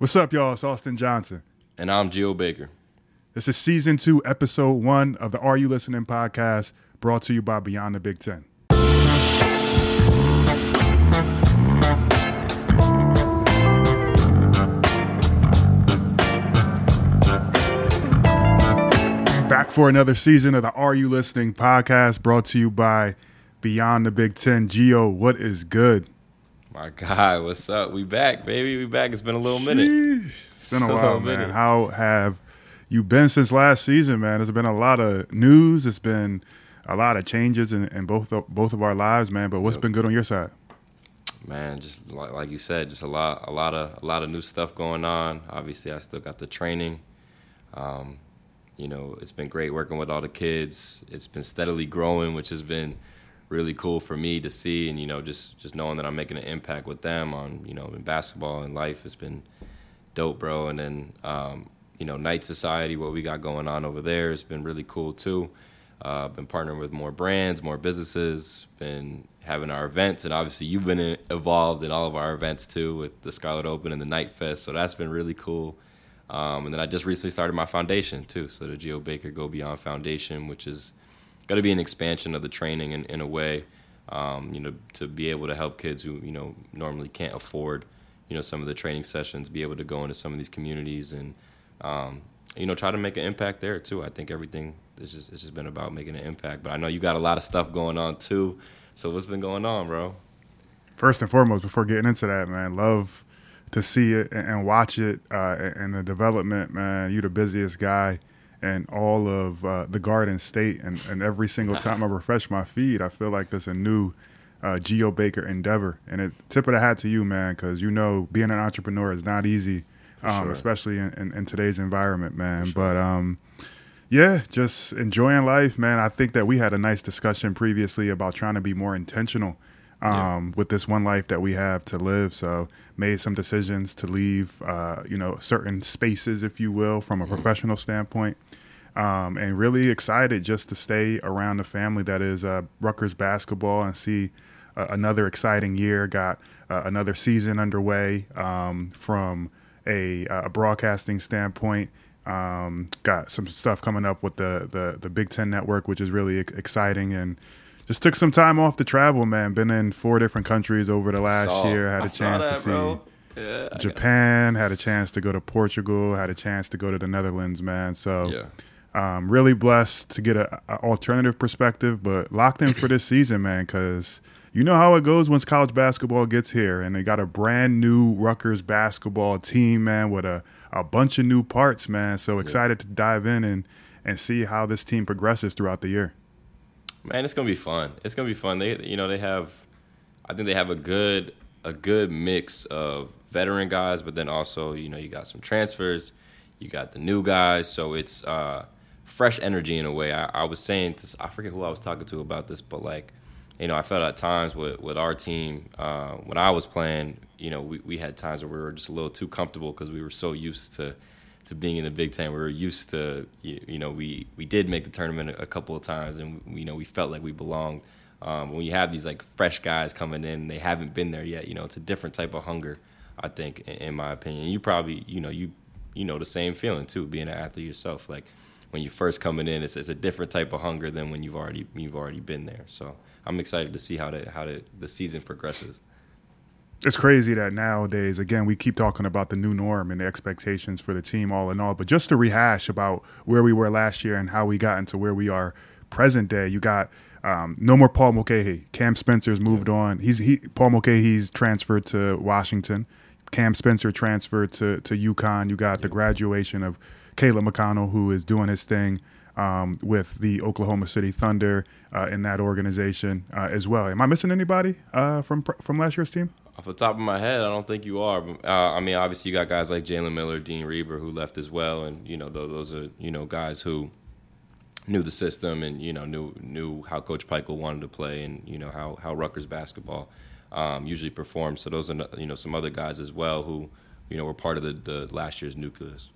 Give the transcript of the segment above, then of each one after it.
What's up, y'all? It's Austin Johnson. And I'm Geo Baker. This is season two, episode one of the R U Listening podcast, brought to you by Beyond the Big Ten. Back for another season of the R U Listening podcast, brought to you by Beyond the Big Ten. Geo, what is good? My God, what's up? We back, baby. We back. It's been a little minute. It's been a while, man. How have you been since last season, man? There's been a lot of news. It's been a lot of changes in, in both of, both of our lives, man. But what's yep. been good on your side? Man, just like, like you said, just a lot, a lot of, a lot of new stuff going on. Obviously, I still got the training. Um, you know, it's been great working with all the kids. It's been steadily growing, which has been really cool for me to see and you know just just knowing that I'm making an impact with them on you know in basketball and life has been dope, bro. And then um, you know Night Society, what we got going on over there has been really cool too. Uh, been partnering with more brands, more businesses, been having our events, and obviously you've been involved in all of our events too with the Scarlet Open and the Night Fest. So that's been really cool. Um, and then I just recently started my foundation too, so the Geo Baker Go Beyond Foundation, which is got to be an expansion of the training in, in a way, um, you know, to be able to help kids who you know normally can't afford, you know, some of the training sessions, be able to go into some of these communities and, um, you know, try to make an impact there too. I think everything is just it's just been about making an impact. But I know you got a lot of stuff going on too. So what's been going on, bro? First and foremost, before getting into that, man, love to see it and watch it uh, and the development, man. You the busiest guy and all of uh, the Garden State. And, and every single time I refresh my feed, I feel like there's a new uh, Geo Baker endeavor. And it tip of the hat to you, man, because you know being an entrepreneur is not easy, um, sure. especially in, in, in, today's environment, man. Sure. But um, yeah, just enjoying life, man. I think that we had a nice discussion previously about trying to be more intentional um, yeah. with this one life that we have to live. So made some decisions to leave, uh, you know, certain spaces, if you will, from a mm-hmm. professional standpoint. Um, and really excited just to stay around the family that is uh, Rutgers basketball and see uh, another exciting year. Got uh, another season underway um, from a, a, broadcasting standpoint. Um, got some stuff coming up with the, the, the Big Ten Network, which is really exciting and just took some time off to travel, man. Been in four different countries over the last saw, year. Had a chance that, to see yeah, Japan. Had a chance to go to Portugal. Had a chance to go to the Netherlands, man. So, yeah. um, really blessed to get a, a, alternative perspective, but locked in for this season, man. Because you know how it goes once college basketball gets here, and they got a brand new Rutgers basketball team, man, with a a bunch of new parts, man. So excited yeah. to dive in and and see how this team progresses throughout the year. Man, it's gonna be fun. It's gonna be fun. They, you know, they have, I think they have a good, a good mix of veteran guys, but then also, you know, you got some transfers, you got the new guys, so it's uh, fresh energy in a way. I, I was saying to, I forget who I was talking to about this, but like, you know, I felt at times with with our team uh, when I was playing, you know, we we had times where we were just a little too comfortable because we were so used to to being in the Big Ten. We were used to, you, know, we, we did make the tournament a, couple of times, and you know, we felt like we belonged. Um, when you have these like fresh guys coming in, they haven't been there yet. You know, it's a different type of hunger. I think, in, in my opinion, you probably, you know, you you know the same feeling too, being an athlete yourself. Like when you're first coming in, it's, it's a different type of hunger than when you've already you've already been there. So I'm excited to see how the how the, the season progresses it's crazy that nowadays, again, we keep talking about the new norm and the expectations for the team, all in all. But just to rehash about where we were last year and how we got into where we are present day, you got um, no more Paul Mulcahy. Cam Spencer's moved on. He's he Paul Mulcahy's transferred to Washington. Cam Spencer transferred to to UConn. You got the graduation of Caleb McConnell, who is doing his thing um, with the Oklahoma City Thunder uh, in that organization uh, as well. Am I missing anybody uh, from from last year's team? Off the top of my head, I don't think you are. Uh, I mean, obviously you got guys like Jalen Miller, Dean Reiber, who left as well, and you know those are you know guys who knew the system and you know knew knew how Coach Pikiell wanted to play, and you know how how Rutgers basketball um, usually performs. So those are you know some other guys as well who you know were part of the, the last year's nucleus.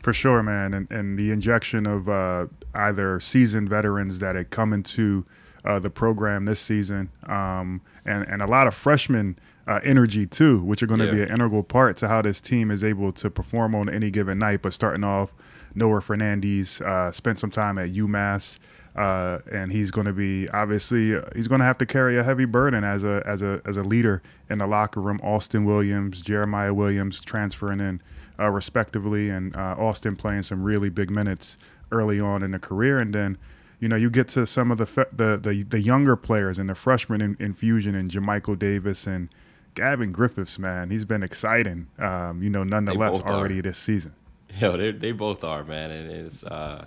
For sure, man, and and the injection of uh, either seasoned veterans that had come into uh, the program this season, um, and and a lot of freshmen uh, energy too, which are going to Yeah. be an integral part to how this team is able to perform on any given night. But starting off, Noah Fernandez uh, spent some time at UMass. Uh, and he's going to be obviously uh, he's going to have to carry a heavy burden as a as a as a leader in the locker room. Austin Williams, Jeremiah Williams transferring in uh, respectively, and uh, Austin playing some really big minutes early on in the career, and then you know you get to some of the fe- the, the the younger players and the freshman in, infusion and Jamichael Davis and Gavin Griffiths. Man, he's been exciting. Um, you know, nonetheless, both are. already this season. Yo, they they both are, man, and it's uh,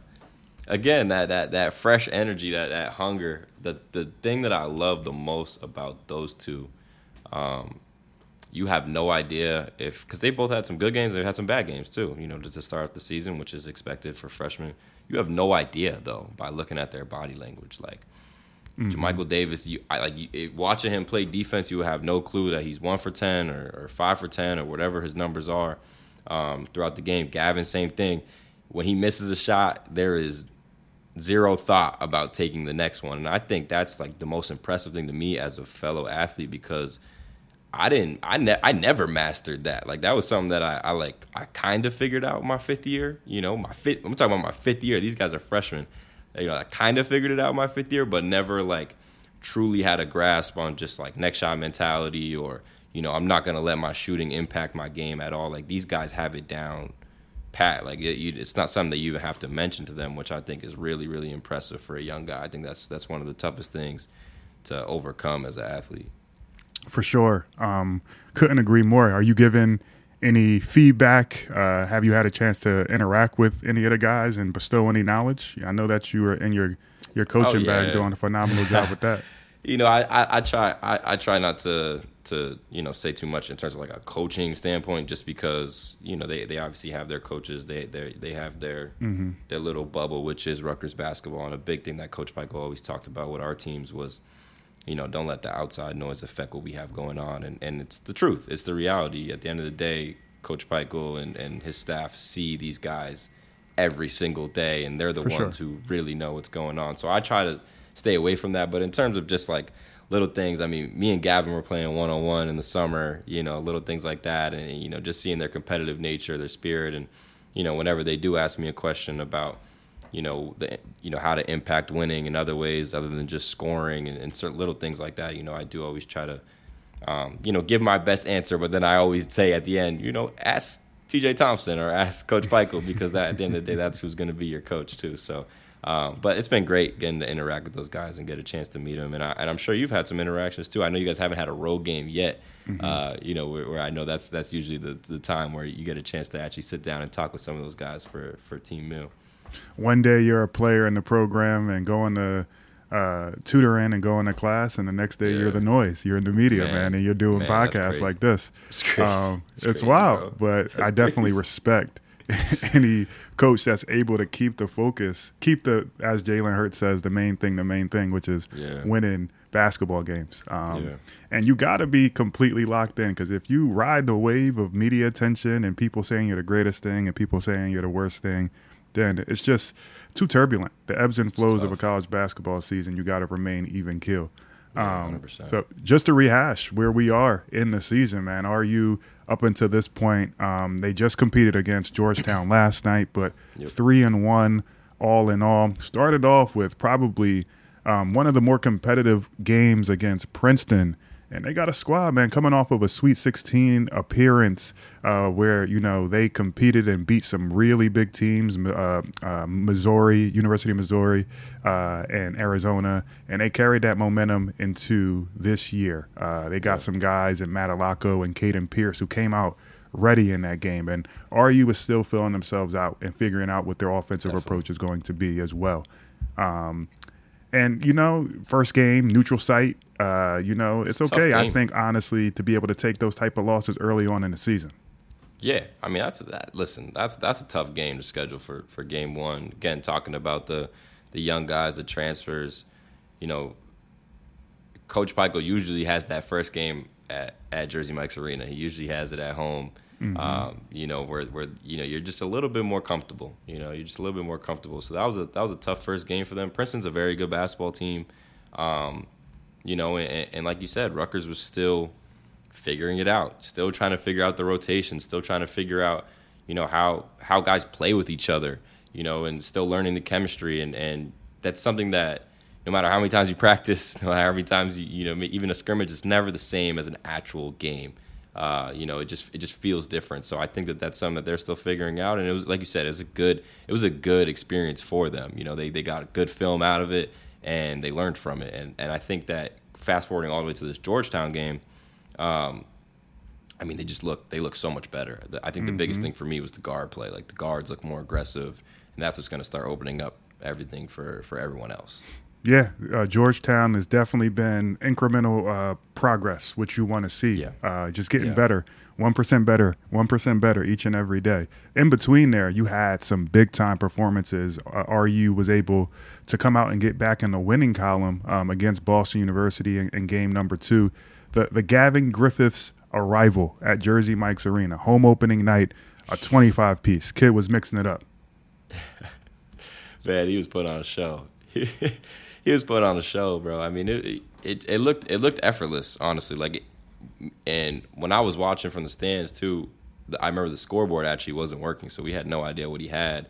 again that that that fresh energy, that that hunger. The the thing that I love the most about those two, um, you have no idea if because they both had some good games, they had some bad games too. You know, to, to start off the season, which is expected for freshmen. You have no idea though by looking at their body language, like. Michael Davis, you I, like you, it, watching him play defense, you have no clue that he's one for ten or, or five for ten or whatever his numbers are um, throughout the game. Gavin, same thing. When he misses a shot, there is zero thought about taking the next one, and I think that's like the most impressive thing to me as a fellow athlete because I didn't, I, ne- I never mastered that. Like that was something that I, I like, I kind of figured out my fifth year. You know, my fifth. I'm talking about my fifth year. These guys are freshmen. You know, I kind of figured it out my fifth year, but never like truly had a grasp on just like next shot mentality or you know, I'm not gonna let my shooting impact my game at all. Like these guys have it down pat. Like it, you, it's not something that you even have to mention to them, which I think is really, really impressive for a young guy. I think that's that's one of the toughest things to overcome as an athlete. For sure. Um, couldn't agree more. Are you given any feedback? Uh, have you had a chance to interact with any of the guys and bestow any knowledge? I know that you were in your your coaching Oh, yeah. bag doing a phenomenal job with that. you know, I, I, I try I, I try not to to you know say too much in terms of like a coaching standpoint, just because you know they, they obviously have their coaches, they they they have their their little bubble, which is Rutgers basketball, and a big thing that Coach Pikiell always talked about with our teams was, you know, don't let the outside noise affect what we have going on, and and it's the truth, it's the reality. At the end of the day, Coach Pikiell and and his staff see these guys every single day, and they're the For sure. ones who really know what's going on. So I try to stay away from that. But in terms of just like little things, I mean, me and Gavin were playing one on one in the summer, you know, little things like that, and you know, just seeing their competitive nature, their spirit, and you know, whenever they do ask me a question about you know the you know how to impact winning in other ways other than just scoring and, and certain little things like that. You know i do always try to um, you know give my best answer but then i always say at the end you know ask tj thompson or ask coach Pikiell because that at the end of the day that's who's going to be your coach too. So um, but it's been great getting to interact with those guys and get a chance to meet them. And, I, and i'm sure you've had some interactions too. I know you guys haven't had a road game yet uh, you know where, where i know that's that's usually the, the time where you get a chance to actually sit down and talk with some of those guys for for team meal One day you're a player in the program and going to uh, tutoring and going to class, and the next day you're the noise. You're in the media, man, Man. and you're doing Man, podcasts like this. It's crazy. Um, It's it's crazy, wild, bro. but That's I definitely crazy. respect any coach that's able to keep the focus, keep the, as Jalen Hurts says, the main thing, the main thing, which is Yeah. winning basketball games. Um, Yeah. And you got to be completely locked in because if you ride the wave of media attention and people saying you're the greatest thing and people saying you're the worst thing, it's just too turbulent. The ebbs and flows of a college basketball season, you got to remain even keel. Yeah, Um, 100%. so just to rehash where we are in the season, man, are you up until this point? Um, they just competed against Georgetown last night, but Yep. three and one all in all. Started off with probably um, one of the more competitive games against Princeton. And they got a squad, man, coming off of a Sweet 16 appearance uh, where, you know, they competed and beat some really big teams, uh, uh, Missouri, University of Missouri, uh, and Arizona. And they carried that momentum into this year. Uh, they got some guys in Matt Allocco and Caden Pierce who came out ready in that game. And RU is still filling themselves out and figuring out what their offensive Definitely. approach is going to be as well. Um, and you know, first game, neutral site. Uh, you know, it's, It's okay. I think honestly to be able to take those type of losses early on in the season. Yeah, I mean that's that. Listen, that's that's a tough game to schedule for for game one. Again, talking about the the young guys, the transfers. You know, Coach Pikiell usually has that first game at, at Jersey Mike's Arena. He usually has it at home. Um, you know, where where you know you're just a little bit more comfortable. You know, you're just a little bit more comfortable. So that was a that was a tough first game for them. Princeton's a very good basketball team. Um, you know, and, and like you said, Rutgers was still figuring it out, still trying to figure out the rotation, still trying to figure out, you know, how how guys play with each other, you know, and still learning the chemistry and and that's something that no matter how many times you practice, no matter how many times you you know even a scrimmage is never the same as an actual game. Uh, you know, it just it just feels different. So I think that that's something that they're still figuring out. And it was like you said, it was a good it was a good experience for them. You know, they they got a good film out of it and they learned from it. And and I think that fast forwarding all the way to this Georgetown game, um, I mean, they just look they look so much better. I think the mm-hmm. biggest thing for me was the guard play. Like the guards look more aggressive, and that's what's going to start opening up everything for for everyone else. Yeah, uh, Georgetown has definitely been incremental uh, progress, which you want to see. Yeah. Uh, just getting yeah. better, one percent better, one percent better each and every day. In between there, you had some big time performances. Uh, RU was able to come out and get back in the winning column um, against Boston University in, in, game number two. The the Gavin Griffiths arrival at Jersey Mike's Arena, home opening night, a twenty five piece. Kid was mixing it up. Man, he was putting on a show. he was putting on a show, bro. I mean, it, it it looked it looked effortless, honestly. Like, and when I was watching from the stands too, I remember the scoreboard actually wasn't working, so we had no idea what he had.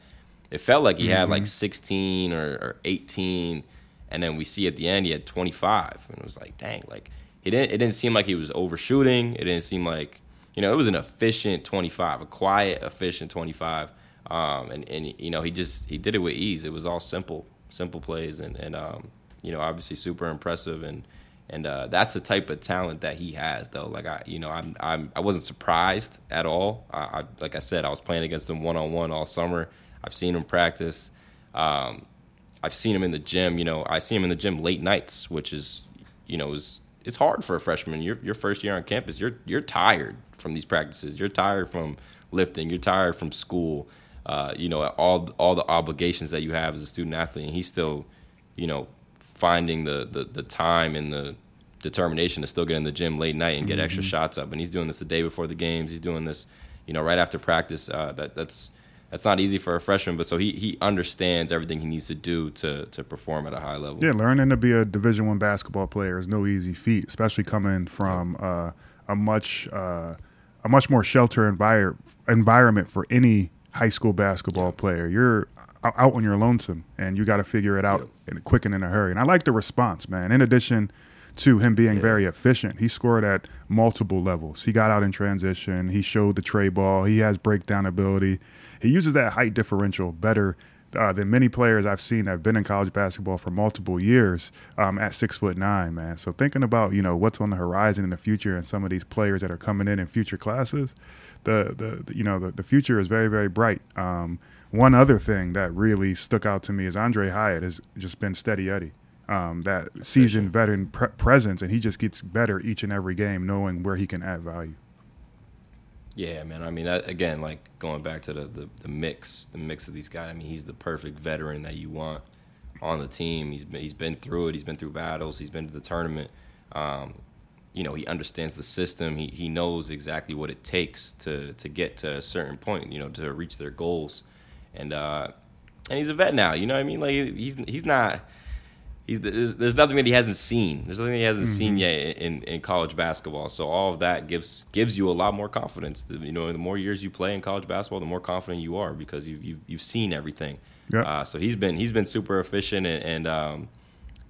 It felt like he mm-hmm. had like 16 or, or 18, and then we see at the end he had 25, and it was like, dang, like he didn't. It didn't seem like he was overshooting. It didn't seem like you know it was an efficient 25, a quiet, efficient 25. Um, and and you know he just he did it with ease. It was all simple simple plays, and and um, you know obviously super impressive and. And uh, that's the type of talent that he has, though. Like I, you know, I'm, I'm I wasn't surprised at all. I, I like I said, I was playing against him one on one all summer. I've seen him practice. Um, I've seen him in the gym. You know, I see him in the gym late nights, which is, you know, is it's hard for a freshman. Your your first year on campus, you're you're tired from these practices. You're tired from lifting. You're tired from school uh, you know, all all the obligations that you have as a student athlete, and he's still, you know, finding the the, the time and the determination to still get in the gym late night and get mm-hmm. extra shots up. And he's doing this the day before the games. He's doing this, you know, right after practice. Uh, that that's that's not easy for a freshman, but so he he understands everything he needs to do to to perform at a high level. Yeah, learning to be a Division One basketball player is no easy feat, especially coming from uh, a much uh, a much more shelter envir- environment for any high school basketball yeah. player. You're out on your lonesome, and you got to figure it out yeah. and quick and in a hurry. And I like the response, man. In addition to him being yeah. very efficient, he scored at multiple levels. He got out in transition. He showed the trey ball. He has breakdown ability. He uses that height differential better uh, than many players I've seen that have been in college basketball for multiple years um, at six foot nine, man. So thinking about you know what's on the horizon in the future and some of these players that are coming in in future classes, the the, the you know the, the future is very very bright. Um, one other thing that really stuck out to me is Aundre Hyatt has just been steady Eddie. Um, that seasoned veteran pre- presence, and he just gets better each and every game, knowing where he can add value. Yeah, man. I mean, that, again, like going back to the, the, the mix, the mix of these guys. I mean, he's the perfect veteran that you want on the team. He's been, he's been through it. He's been through battles. He's been to the tournament. Um, you know, he understands the system. He he knows exactly what it takes to to get to a certain point. You know, to reach their goals, and uh, and he's a vet now. You know what I mean? Like he's he's not. He's, there's, there's nothing that he hasn't seen. There's nothing he hasn't mm-hmm. seen yet in, in college basketball. So all of that gives gives you a lot more confidence. You know, the more years you play in college basketball, the more confident you are because you've you've, you've seen everything. Yep. Uh, so he's been he's been super efficient and, and um,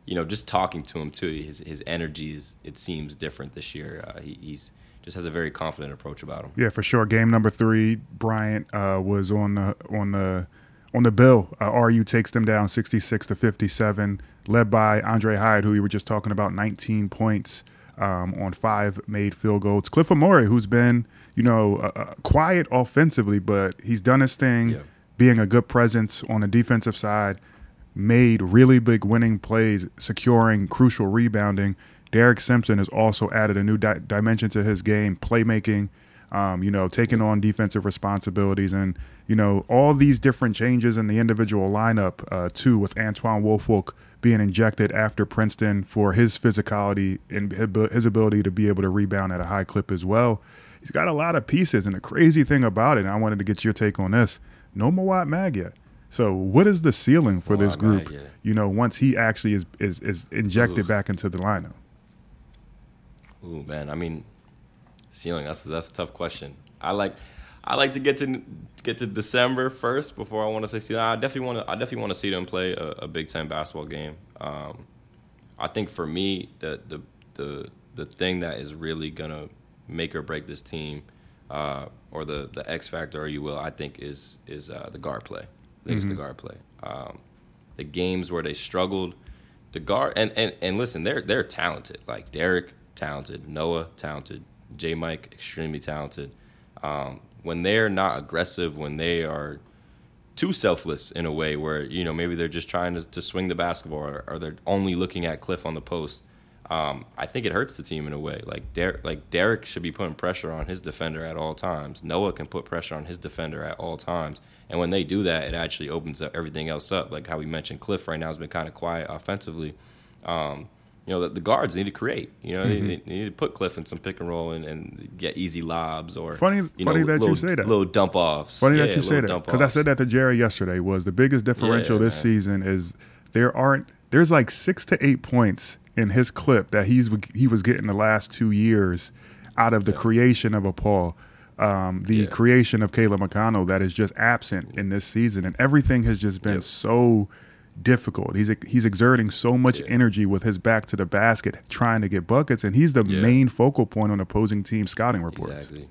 you know, just talking to him too, his his energy is it seems different this year. Uh, he, he's just has a very confident approach about him. Yeah, for sure. Game number three, Bryant uh, was on the on the on the bill. Uh, RU takes them down sixty six to fifty seven, led by Aundre Hyatt, who we were just talking about, nineteen points. Um, on five made field goals. Cliff Omoruyi, who's been, you know, uh, uh, quiet offensively, but he's done his thing, yeah. being a good presence on the defensive side made really big winning plays, securing crucial rebounding. Derek Simpson has also added a new di- dimension to his game, playmaking, um, you know, taking on defensive responsibilities, and you know all these different changes in the individual lineup uh, too, with Antwone Woolfolk being injected after Princeton for his physicality and his ability to be able to rebound at a high clip as well. He's got a lot of pieces, and the crazy thing about it, and I wanted to get your take on this: no Mawot Mag yet. So, what is the ceiling for oh, this group? You know, once he actually is is, is injected Ooh. back into the lineup. Ooh, man. I mean, Ceiling. That's that's a tough question. I like I like to get to get to December first before I want to say ceiling. I definitely want to I definitely want to see them play a, a Big Ten basketball game. Um, I think for me the the the the thing that is really gonna make or break this team, uh, or the the X factor, or you will, I think is is uh, the guard play. I think mm-hmm. the guard play. Um, the games where they struggled, the guard and, and and listen, they're they're talented. Like Derek, talented. Noah, talented. J. Mike, extremely talented. Um, when they're not aggressive, when they are too selfless in a way where you know maybe they're just trying to, to swing the basketball or, or, they're only looking at Cliff on the post. Um, I think it hurts the team in a way. Like Derek, like Derek should be putting pressure on his defender at all times. Noah can put pressure on his defender at all times, and when they do that, it actually opens up everything else up. Like how we mentioned, Cliff right now has been kind of quiet offensively. Um, you know, the, the, guards need to create. You know, mm-hmm. they, they, need to put Cliff in some pick and roll and, and get easy lobs or funny, funny know, that little, you say that little dump offs. Funny yeah, that you say that because I said that to Jerry yesterday. Was the biggest differential yeah, this man. season is there aren't there's like six to eight points in his clip that he's he was getting the last two years out of the yeah. creation of a Paul. Um, the creation of Caleb McConnell that is just absent in this season, and everything has just been yep. so difficult. He's he's exerting so much yeah. energy with his back to the basket, trying to get buckets, and he's the yeah. main focal point on opposing team scouting reports. Exactly,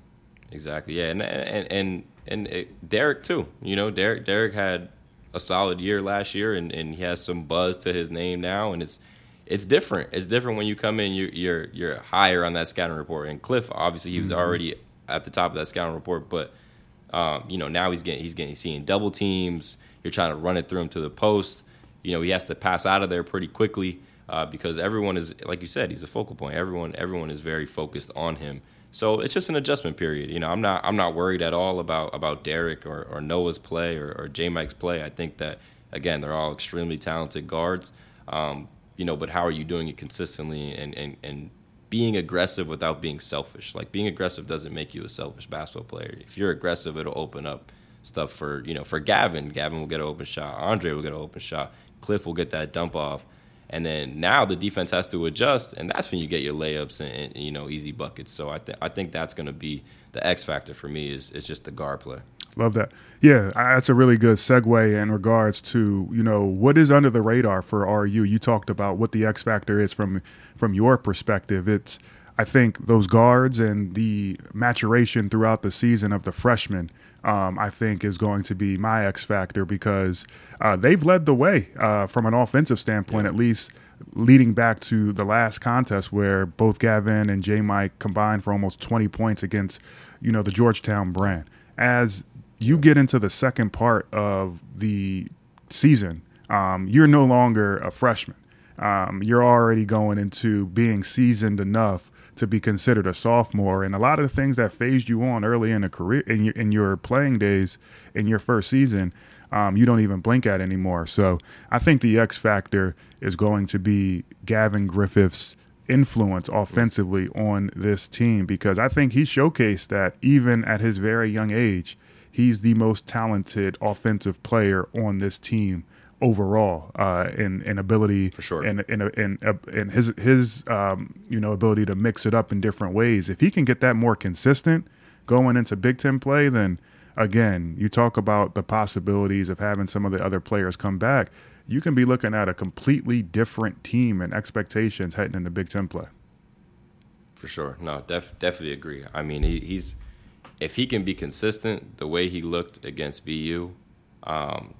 exactly. Yeah, and and and and it, Derek too. You know, Derek Derek had a solid year last year, and, and he has some buzz to his name now, and it's it's different. It's different when you come in. You, you're you're higher on that scouting report. And Cliff, obviously, he was mm-hmm. already at the top of that scouting report, but um, you know now he's getting he's getting seeing double teams. You're trying to run it through him to the post you know he has to pass out of there pretty quickly uh, because everyone is like you said he's a focal point. Everyone everyone is very focused on him. So it's just an adjustment period. You know, I'm not I'm not worried at all about about Derek or, or Noah's play or, or J Mike's play. I think that again they're all extremely talented guards. Um, you know, but how are you doing it consistently and, and, and being aggressive without being selfish? Like being aggressive doesn't make you a selfish basketball player. If you're aggressive, it'll open up stuff for you know for Gavin. Gavin will get an open shot. Aundre will get an open shot. Cliff will get that dump off. And then now the defense has to adjust, and that's when you get your layups and, and you know easy buckets. So I think I think that's going to be the X factor for me is is just the guard play. Love that. Yeah, that's a really good segue in regards to you know what is under the radar for RU. You talked about what the X factor is from from your perspective. It's I think those guards and the maturation throughout the season of the freshmen um, I think is going to be my X factor because uh, they've led the way uh, from an offensive standpoint, yeah. at least leading back to the last contest where both Gavin and J Mike combined for almost 20 points against, you know, the Georgetown brand. As you get into the second part of the season, um, you're no longer a freshman. Um, you're already going into being seasoned enough to be considered a sophomore. And a lot of the things that fazed you on early in a career in your in your playing days in your first season, um, you don't even blink at anymore. So I think the X factor is going to be Gavin Griffith's influence offensively on this team because I think he showcased that even at his very young age, he's the most talented offensive player on this team overall uh, in in ability for sure and in in, in his his um, you know ability to mix it up in different ways. If he can get that more consistent going into Big Ten play, then again, you talk about the possibilities of having some of the other players come back. You can be looking at a completely different team and expectations heading into Big Ten play. For sure, no, def- definitely agree. I mean, he, he's if he can be consistent the way he looked against BU, um,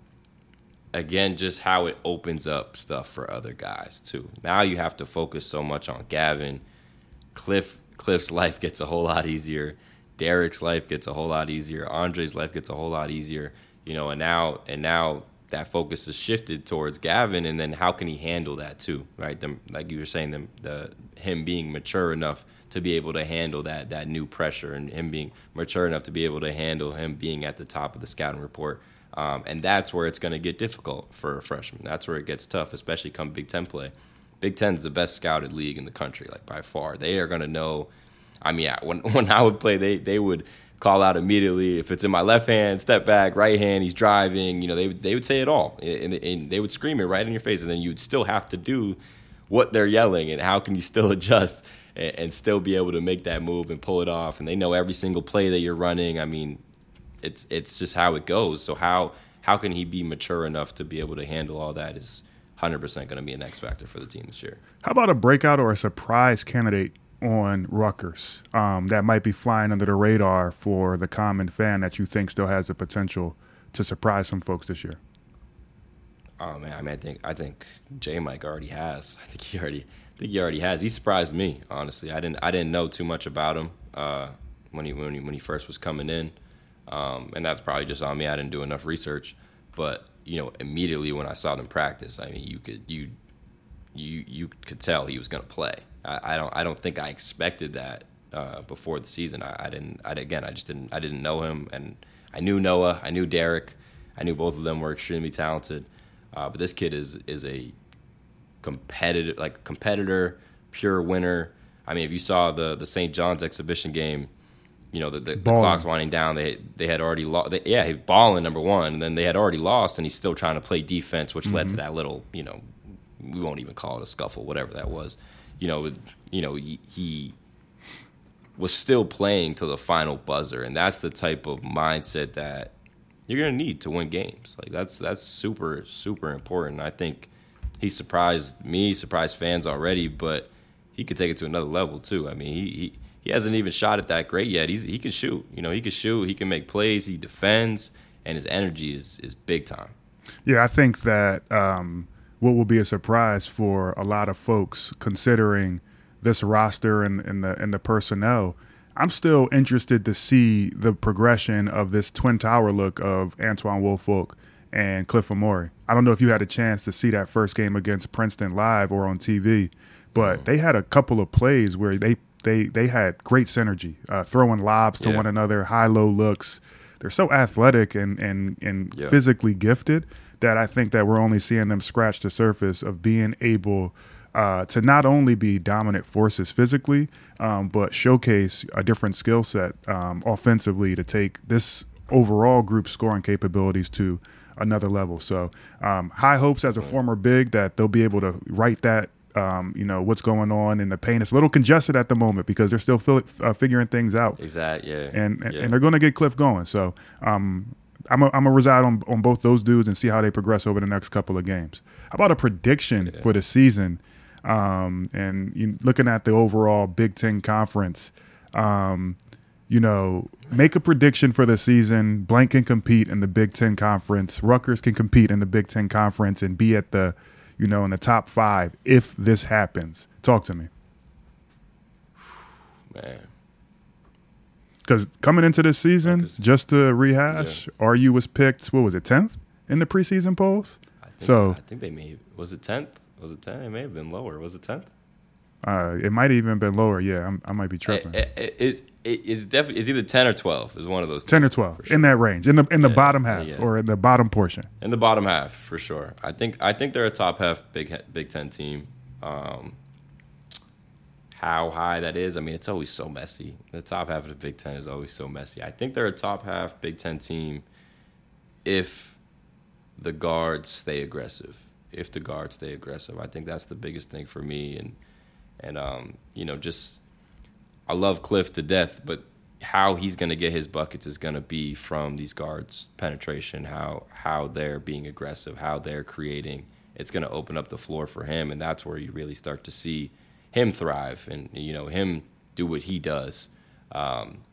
again, just how it opens up stuff for other guys too. Now you have to focus so much on Gavin. Cliff Cliff's life gets a whole lot easier. Derek's life gets a whole lot easier. Aundre's life gets a whole lot easier. You know, and now and now that focus is shifted towards Gavin, and then how can he handle that too, right? The, like you were saying, the, the him being mature enough to be able to handle that that new pressure, and him being mature enough to be able to handle him being at the top of the scouting report um, and that's where it's going to get difficult for a freshman. That's where it gets tough, especially come Big Ten play. Big Ten is the best scouted league in the country, like by far. They are going to know. I mean, when when I would play, they they would call out immediately if it's in my left hand, step back, right hand, he's driving. You know, they they would say it all, and, and they would scream it right in your face, and then you'd still have to do what they're yelling, and how can you still adjust and, and still be able to make that move and pull it off. And they know every single play that you're running. I mean, it's it's just how it goes. So how how can he be mature enough to be able to handle all that is 100% going to be an X factor for the team this year. How about a breakout or a surprise candidate on Rutgers um, that might be flying under the radar for the common fan that you think still has the potential to surprise some folks this year? Oh man, I mean, I think I think J Mike already has. I think he already, I think he already has. He surprised me, honestly. I didn't I didn't know too much about him uh, when he when he when he first was coming in, um, and that's probably just on me. I didn't do enough research, but you know, immediately when I saw them practice, I mean, you could you you you could tell he was going to play. I, I, don't I don't think I expected that uh, before the season. I, I didn't. I, again, I just didn't. I didn't know him, and I knew Noah. I knew Derek. I knew both of them were extremely talented. Uh, but this kid is is a competitive like competitor, pure winner. I mean, if you saw the the St. John's exhibition game, you know the, the, the clock's winding down. They they had already lost. Yeah, he balling number one, and then they had already lost, and he's still trying to play defense, which mm-hmm. led to mm-hmm. that little you know we won't even call it a scuffle, whatever that was. You know, you know he, he was still playing to the final buzzer, and that's the type of mindset that you're gonna need to win games. Like that's that's super super important. I think he surprised me, surprised fans already, but he could take it to another level too. I mean, he he, he hasn't even shot it that great yet. He's he can shoot. You know, he can shoot. He can make plays. He defends, and his energy is is big time. Yeah, I think that um, what will be a surprise for a lot of folks considering this roster and, and the and the personnel I'm still interested to see the progression of this twin tower look of Antwone Woolfolk and Cliff Omoruyi. I don't know if you had a chance to see that first game against Princeton live or on TV, but they had a couple of plays where they they they had great synergy, uh, throwing lobs to yeah. one another, high low looks. They're so athletic and and and yeah. physically gifted that I think that we're only seeing them scratch the surface of being able uh, to not only be dominant forces physically, um, but showcase a different skill set um, offensively to take this overall group scoring capabilities to another level. So um, high hopes as a former big that they'll be able to write that. Um, you know what's going on in the paint. It's a little congested at the moment because they're still uh, figuring things out. Exactly. Yeah. And yeah. and they're going to get Cliff going. So um, I'm going to reside on, on both those dudes and see how they progress over the next couple of games. How about a prediction yeah. for the season um, and you, looking at the overall Big Ten conference, um, you know, make a prediction for the season. Blank can compete in the Big Ten conference. Rutgers can compete in the Big Ten conference and be at the, you know, in the top five if this happens. Talk to me, man. Because coming into this season, Rutgers. just to rehash, yeah. RU was picked. What was it, tenth in the preseason polls? I think, so I think they made was it tenth was it ten? It may have been lower. Was it tenth? Uh, it might have even been lower. Yeah, I'm, i might be eh, tripping. It, it, it, it's definitely it's either ten or twelve. Is one of those. Ten or twelve sure. in that range, in the in the yeah, bottom half yeah. or in the bottom portion. In the bottom half, for sure. I think I think they're a top half Big Big Ten team. Um, how high that is, I mean, it's always so messy. The top half of the Big Ten is always so messy. I think they're a top half Big Ten team if the guards stay aggressive if the guards stay aggressive. I think that's the biggest thing for me. And and um, you know, just I love Cliff to death, but how he's going to get his buckets is going to be from these guards' penetration, how how they're being aggressive, how they're creating. It's going to open up the floor for him, and that's where you really start to see him thrive and you know him do what he does. Um,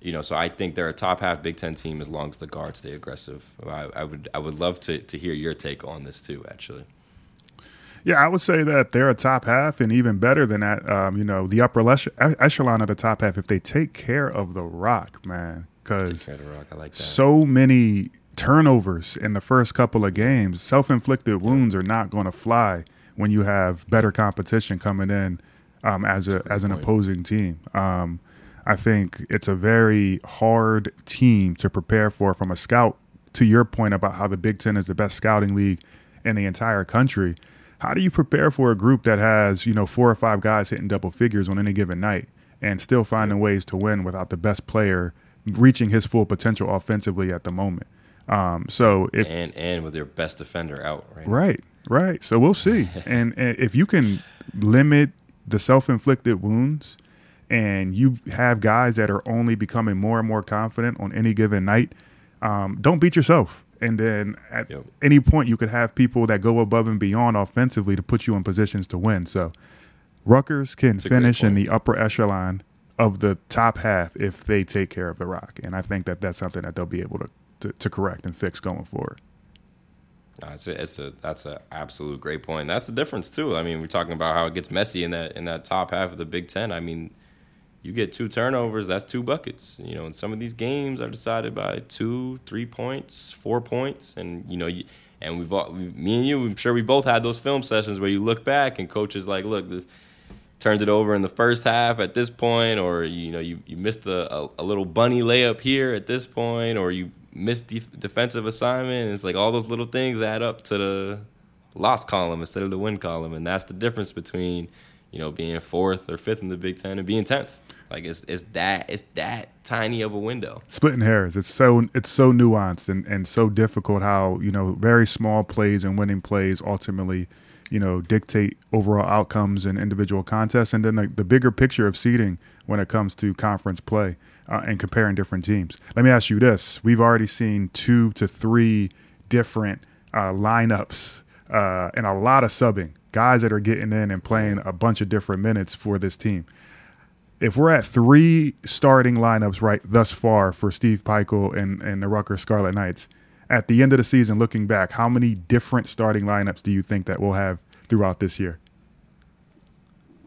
you know, so I think they're a top half Big Ten team as long as the guards stay aggressive. I, I would I would love to to hear your take on this too, actually. Yeah, I would say that they're a top half, and even better than that, um, you know, the upper echelon of the top half. If they take care of the rock, man, because like so many turnovers in the first couple of games, self-inflicted wounds are not going to fly when you have better competition coming in um, as a as an point. opposing team. Um, I think it's a very hard team to prepare for from a scout. To your point about how the Big Ten is the best scouting league in the entire country, how do you prepare for a group that has you know four or five guys hitting double figures on any given night and still finding ways to win without the best player reaching his full potential offensively at the moment? Um, so if and and with your best defender out, right? Right, right. So we'll see. and, and if you can limit the self-inflicted wounds and you have guys that are only becoming more and more confident on any given night, um, don't beat yourself. And then at Yep. any point, you could have people that go above and beyond offensively to put you in positions to win. So Rutgers can That's finish in the upper echelon of the top half if they take care of the rock. And I think that that's something that they'll be able to, to, to correct and fix going forward. It's a, it's a that's an absolute great point. That's the difference too. I mean, we're talking about how it gets messy in that in that top half of the Big Ten. I mean, you get two turnovers, that's two buckets. You know, and some of these games are decided by two, three points, four points, and you know, you, and we've all, we, me and you, I'm sure we both had those film sessions where you look back and coaches like, look, this turns it over in the first half at this point, or you know, you, you missed a, a, a little bunny layup here at this point, or you missed def- defensive assignment. It's like all those little things add up to the loss column instead of the win column, and that's the difference between you know being fourth or fifth in the Big Ten and being tenth. Like it's it's that it's that tiny of a window. splitting hairs. It's so it's so nuanced and, and so difficult how you know very small plays and winning plays ultimately you know dictate overall outcomes in individual contests, and then the, the bigger picture of seeding when it comes to conference play uh, and comparing different teams. Let me ask you this: We've already seen two to three different uh, lineups uh, and a lot of subbing. Guys that are getting in and playing a bunch of different minutes for this team if we're at three starting lineups right thus far for Steve Pikiell and, and the Rutgers Scarlet Knights, at the end of the season, looking back, how many different starting lineups do you think that we'll have throughout this year?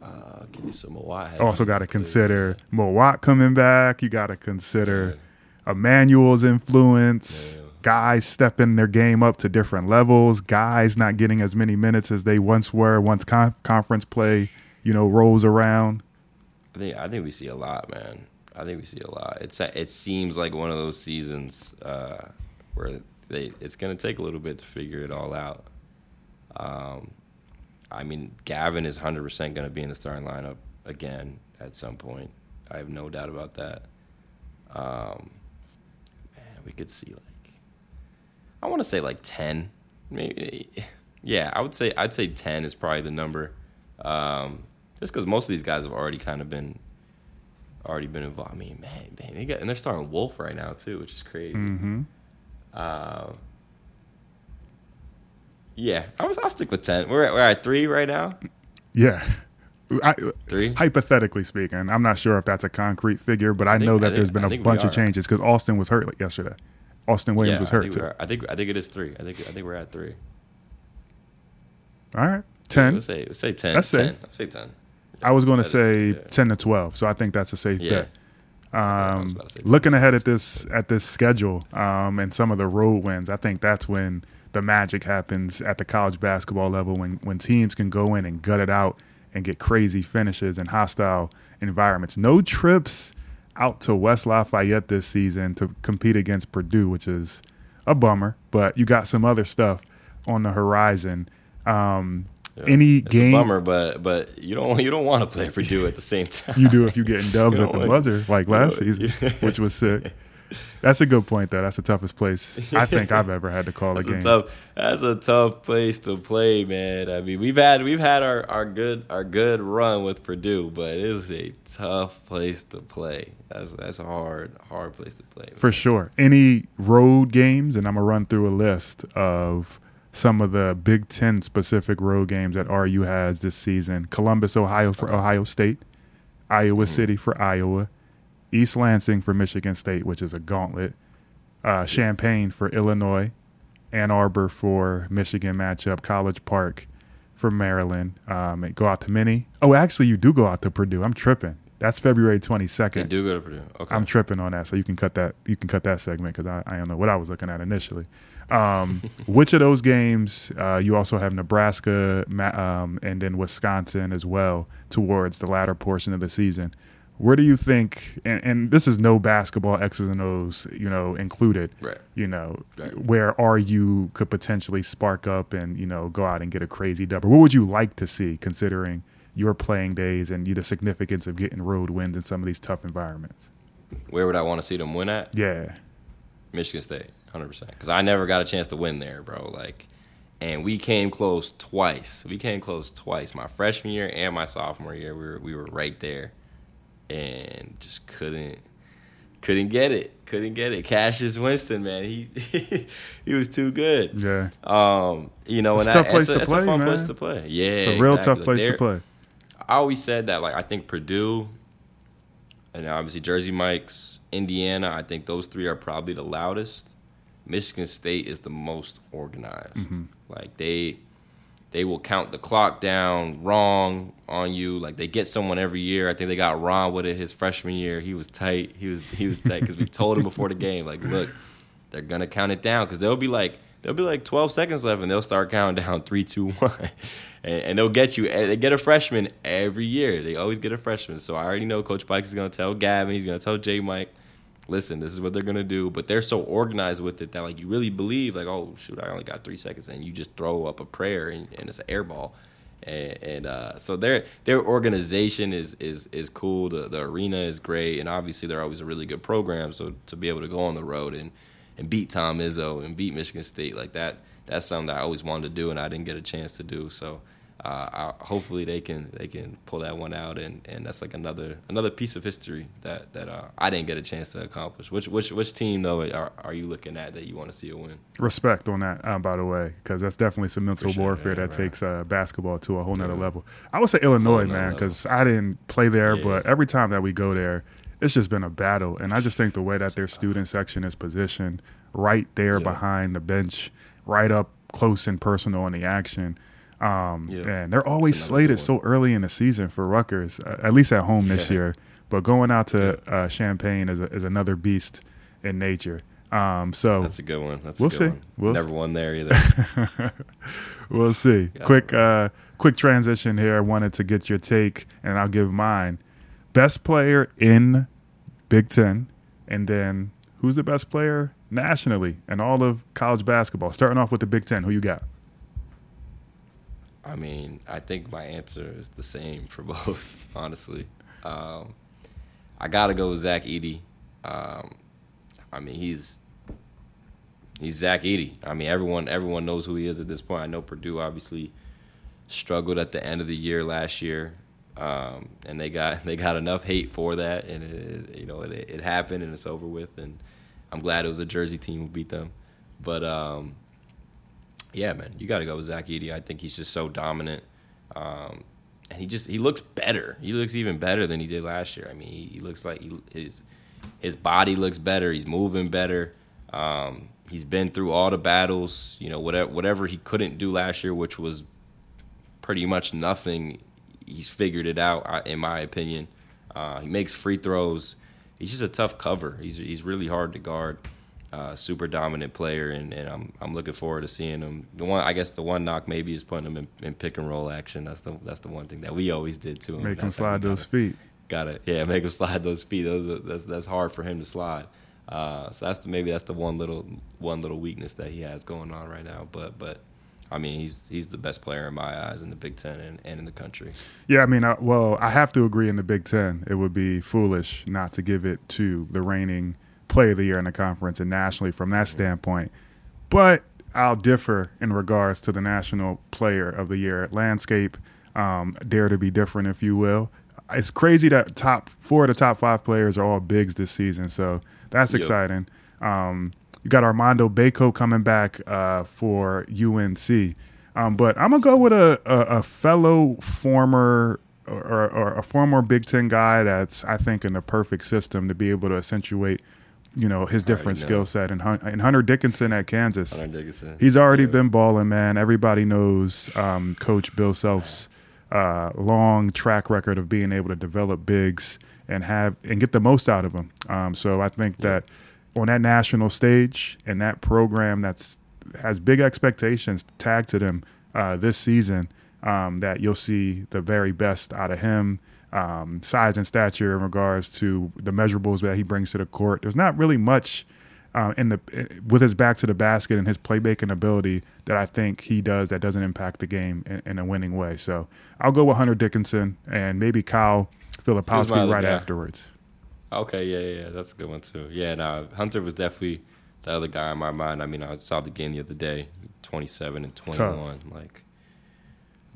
Uh, give me some more. Also, got to consider Mawot coming back. You got to consider Emmanuel's influence. Yeah. Guys stepping their game up to different levels. Guys not getting as many minutes as they once were. Once con- conference play, you know, rolls around. I think I think we see a lot, man. I think we see a lot. It's it seems like one of those seasons uh, where they it's going to take a little bit to figure it all out. Um, I mean, Gavin is hundred percent going to be in the starting lineup again at some point. I have no doubt about that. Um, man, we could see like I want to say like ten, maybe. Yeah, I would say I'd say ten is probably the number. Um, just because most of these guys have already kind of been already been involved. I mean, man, they got and they're starting Wolf right now too, which is crazy. Mm-hmm. Uh, yeah, I was. I'll stick with ten. We're at, we're at three right now. Yeah. I, Three. hypothetically speaking, I'm not sure if that's a concrete figure, but I, think- know I that think- there's been a bunch of changes because Austin was hurt yesterday. Austin Williams yeah, was I hurt too. I think I think it is three. I think I think we're at three. All right, ten. Let's say let's say ten. That's 10. Let's say ten. I was going to is- say yeah. ten to twelve, so I think that's a safe Yeah. bet. Um, about to say 10 looking ahead at this at this schedule um, and some of the road wins, I think that's when the magic happens at the college basketball level when when teams can go in and gut it out and get crazy finishes in hostile environments. No trips out to West Lafayette this season to compete against Purdue, which is a bummer. But you got some other stuff on the horizon. Um, Yeah. Any it's game a bummer, but but you don't you don't want to play Purdue at the same time. you do if you're getting dubs You at the like- buzzer like last season, which was sick. That's a good point, though. That's the toughest place I think I've ever had to call That's a game. a tough. That's a tough place to play, man. I mean, we've had we've had our, our good our good run with Purdue, but it is a tough place to play. That's that's a hard hard place to play. For sure. Any road games, and I'm gonna run through a list of some of the Big Ten specific road games that RU has this season. Columbus, Ohio for Ohio State, Iowa City for Iowa, East Lansing for Michigan State, which is a gauntlet, uh, Champaign for Illinois, Ann Arbor for Michigan matchup, College Park for Maryland. Um, go out to Mini. Oh, actually, you do go out to Purdue. I'm tripping. That's February 22nd. They do go to Purdue. Okay. I'm tripping on that, so you can cut that. You can cut that segment because I, I don't know what I was looking at initially. Um, which of those games? Uh, you also have Nebraska um, and then Wisconsin as well towards the latter portion of the season. Where do you think? And, and this is no basketball X's and O's, you know, included. Right. You know, Right. where RU could potentially spark up and you know go out and get a crazy dub. Or what would you like to see, considering your playing days and the significance of getting road wins in some of these tough environments? Where would I want to see them win at? Yeah. Michigan State, hundred percent. Because I never got a chance to win there, bro. Like, and we came close twice. We came close twice. My freshman year and my sophomore year, we were we were right there, and just couldn't couldn't get it. Couldn't get it. Cassius Winston, man, he he was too good. Yeah. Um, you know, It's and a tough I, place it's a, to it's play, a fun man. place to play. Yeah, It's a real exactly. tough place They're- to play. I always said that, like, I think Purdue, and obviously Jersey Mike's, Indiana, I think those three are probably the loudest. Michigan State is the most organized. Mm-hmm. Like they, they will count the clock down wrong on you. Like they get someone every year. I think they got Ron with it his freshman year. He was tight. He was he was tight because we told him before the game, like, look, they're gonna count it down because they'll be like there'll be like 12 seconds left and they'll start counting down three, two, one, and, and they'll get you. They get a freshman every year. They always get a freshman. So I already know Coach Pikes is gonna tell Gavin. He's gonna tell J Mike. Listen, this is what they're gonna do, but they're so organized with it that like you really believe like, oh shoot, I only got three seconds, and you just throw up a prayer and, and it's an air ball, and, and uh, so their their organization is is is cool. The the arena is great, and obviously they're always a really good program. So to be able to go on the road and and beat Tom Izzo and beat Michigan State like that, that's something that I always wanted to do, and I didn't get a chance to do. So. Uh, I, hopefully they can they can pull that one out and, and that's like another another piece of history that that uh, I didn't get a chance to accomplish. Which which which team though are, are you looking at that you want to see a win? Respect on that, uh, by the way, because that's definitely some mental Appreciate warfare it, that takes uh, basketball to a whole nother Yeah. level. I would say Illinois, man, because I didn't play there, Yeah. but every time that we go there, it's just been a battle. And I just think the way that their student section is positioned, right there Yeah. behind the bench, right up close and personal in the action. Um, Yeah. And they're always That's another good slated so early in the season for Rutgers, uh, at least at home this Yeah. year. But going out to uh, Champaign is, a, is another beast in nature. Um, so That's a good one. That's We'll a good see. one. We'll Never see. won there either. we'll see. Quick, uh, quick transition here. I wanted to get your take, and I'll give mine. Best player in Big Ten, and then who's the best player nationally in all of college basketball? Starting off with the Big Ten, who you got? I mean, I think my answer is the same for both, honestly. Um, I gotta go with Zach Edey. Um, I mean, he's he's Zach Edey. I mean, everyone everyone knows who he is at this point. I know Purdue obviously struggled at the end of the year last year, um, and they got they got enough hate for that, and it, you know it, it happened and it's over with. And I'm glad it was a Jersey team who beat them, but. Um, yeah, man, you got to go with Zach Edey. I think he's just so dominant, um, and he just he looks better. He looks even better than he did last year. I mean, he, he looks like he, his his body looks better. He's moving better. Um, he's been through all the battles. You know, whatever whatever he couldn't do last year, which was pretty much nothing. He's figured it out, in my opinion. Uh, he makes free throws. He's just a tough cover. He's he's really hard to guard. Uh, super dominant player, and, and I'm I'm looking forward to seeing him. The one I guess the one knock maybe is putting him in, in pick and roll action. That's the that's the one thing that we always did to him. Make him That's how we slide those feet. Got it. Yeah, make him slide those feet. Those that's that's hard for him to slide. Uh, so that's the, maybe that's the one little one little weakness that he has going on right now. But but I mean he's he's the best player in my eyes in the Big Ten and, and in the country. Yeah, I mean, I, well, I have to agree in the Big Ten. It would be foolish not to give it to the reigning player of the year in the conference and nationally from that standpoint. But I'll differ in regards to the national player of the year landscape. Um, dare to be different, if you will. It's crazy that top four of the top five players are all bigs this season, so that's Yep. exciting. Um, you got Armando Bacot coming back uh, for UNC. Um, but I'm gonna go with a, a, a fellow former or, or, a former Big Ten guy that's I think in the perfect system to be able to accentuate, you know, his different skill set. And, Hun- and Hunter Dickinson at Kansas, Hunter Dickinson. he's already Yeah. been balling, man. Everybody knows um, Coach Bill Self's uh, long track record of being able to develop bigs and have and get the most out of them. Um, so I think that on that national stage and that program that's has big expectations tagged to them uh, this season, um, that you'll see the very best out of him. Um, size and stature in regards to the measurables that he brings to the court. There's not really much uh, in the with his back to the basket and his playmaking ability that I think he does that doesn't impact the game in, in a winning way. So I'll go with Hunter Dickinson and maybe Kyle Filipowski right guy? afterwards. Okay, yeah, yeah, that's a good one too. Yeah, no, Hunter was definitely the other guy in my mind. I mean, I saw the game the other day, 27 and 21. Tough. Like,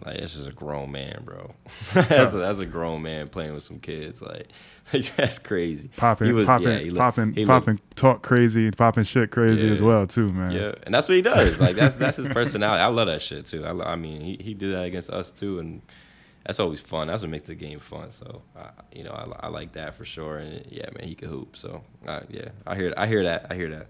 like this is a grown man, bro. that's, a, that's a grown man playing with some kids. Like, that's crazy. Popping, was, popping, popping, popping, talk crazy, popping shit crazy yeah, as well too, man. Yeah, and that's what he does. Like that's that's his personality. I love that shit too. I, I mean, he he did that against us too, and that's always fun. That's what makes the game fun. So, uh, you know, I, I, like that for sure. And yeah, man, he can hoop. So, uh, yeah, I hear, I hear that. I hear that.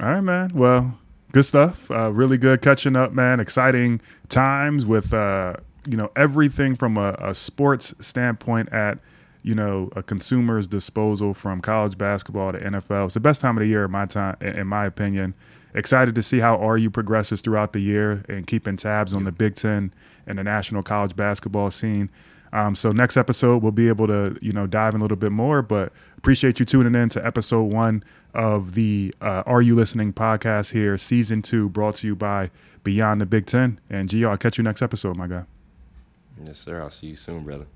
All right, man. Well, good stuff. Uh, really good catching up, man. Exciting times with, uh, you know, everything from a, a sports standpoint at, you know, a consumer's disposal from college basketball to NFL. It's the best time of the year in my time, in my opinion. Excited to see how RU progresses throughout the year and keeping tabs on the Big Ten and the national college basketball scene. Um, so next episode we'll be able to you know dive in a little bit more. But appreciate you tuning in to episode one of the uh, R U Listening podcast here, season two, brought to you by Beyond the Big Ten. And Geo, I'll catch you next episode, my guy. Yes, sir. I'll see you soon, brother.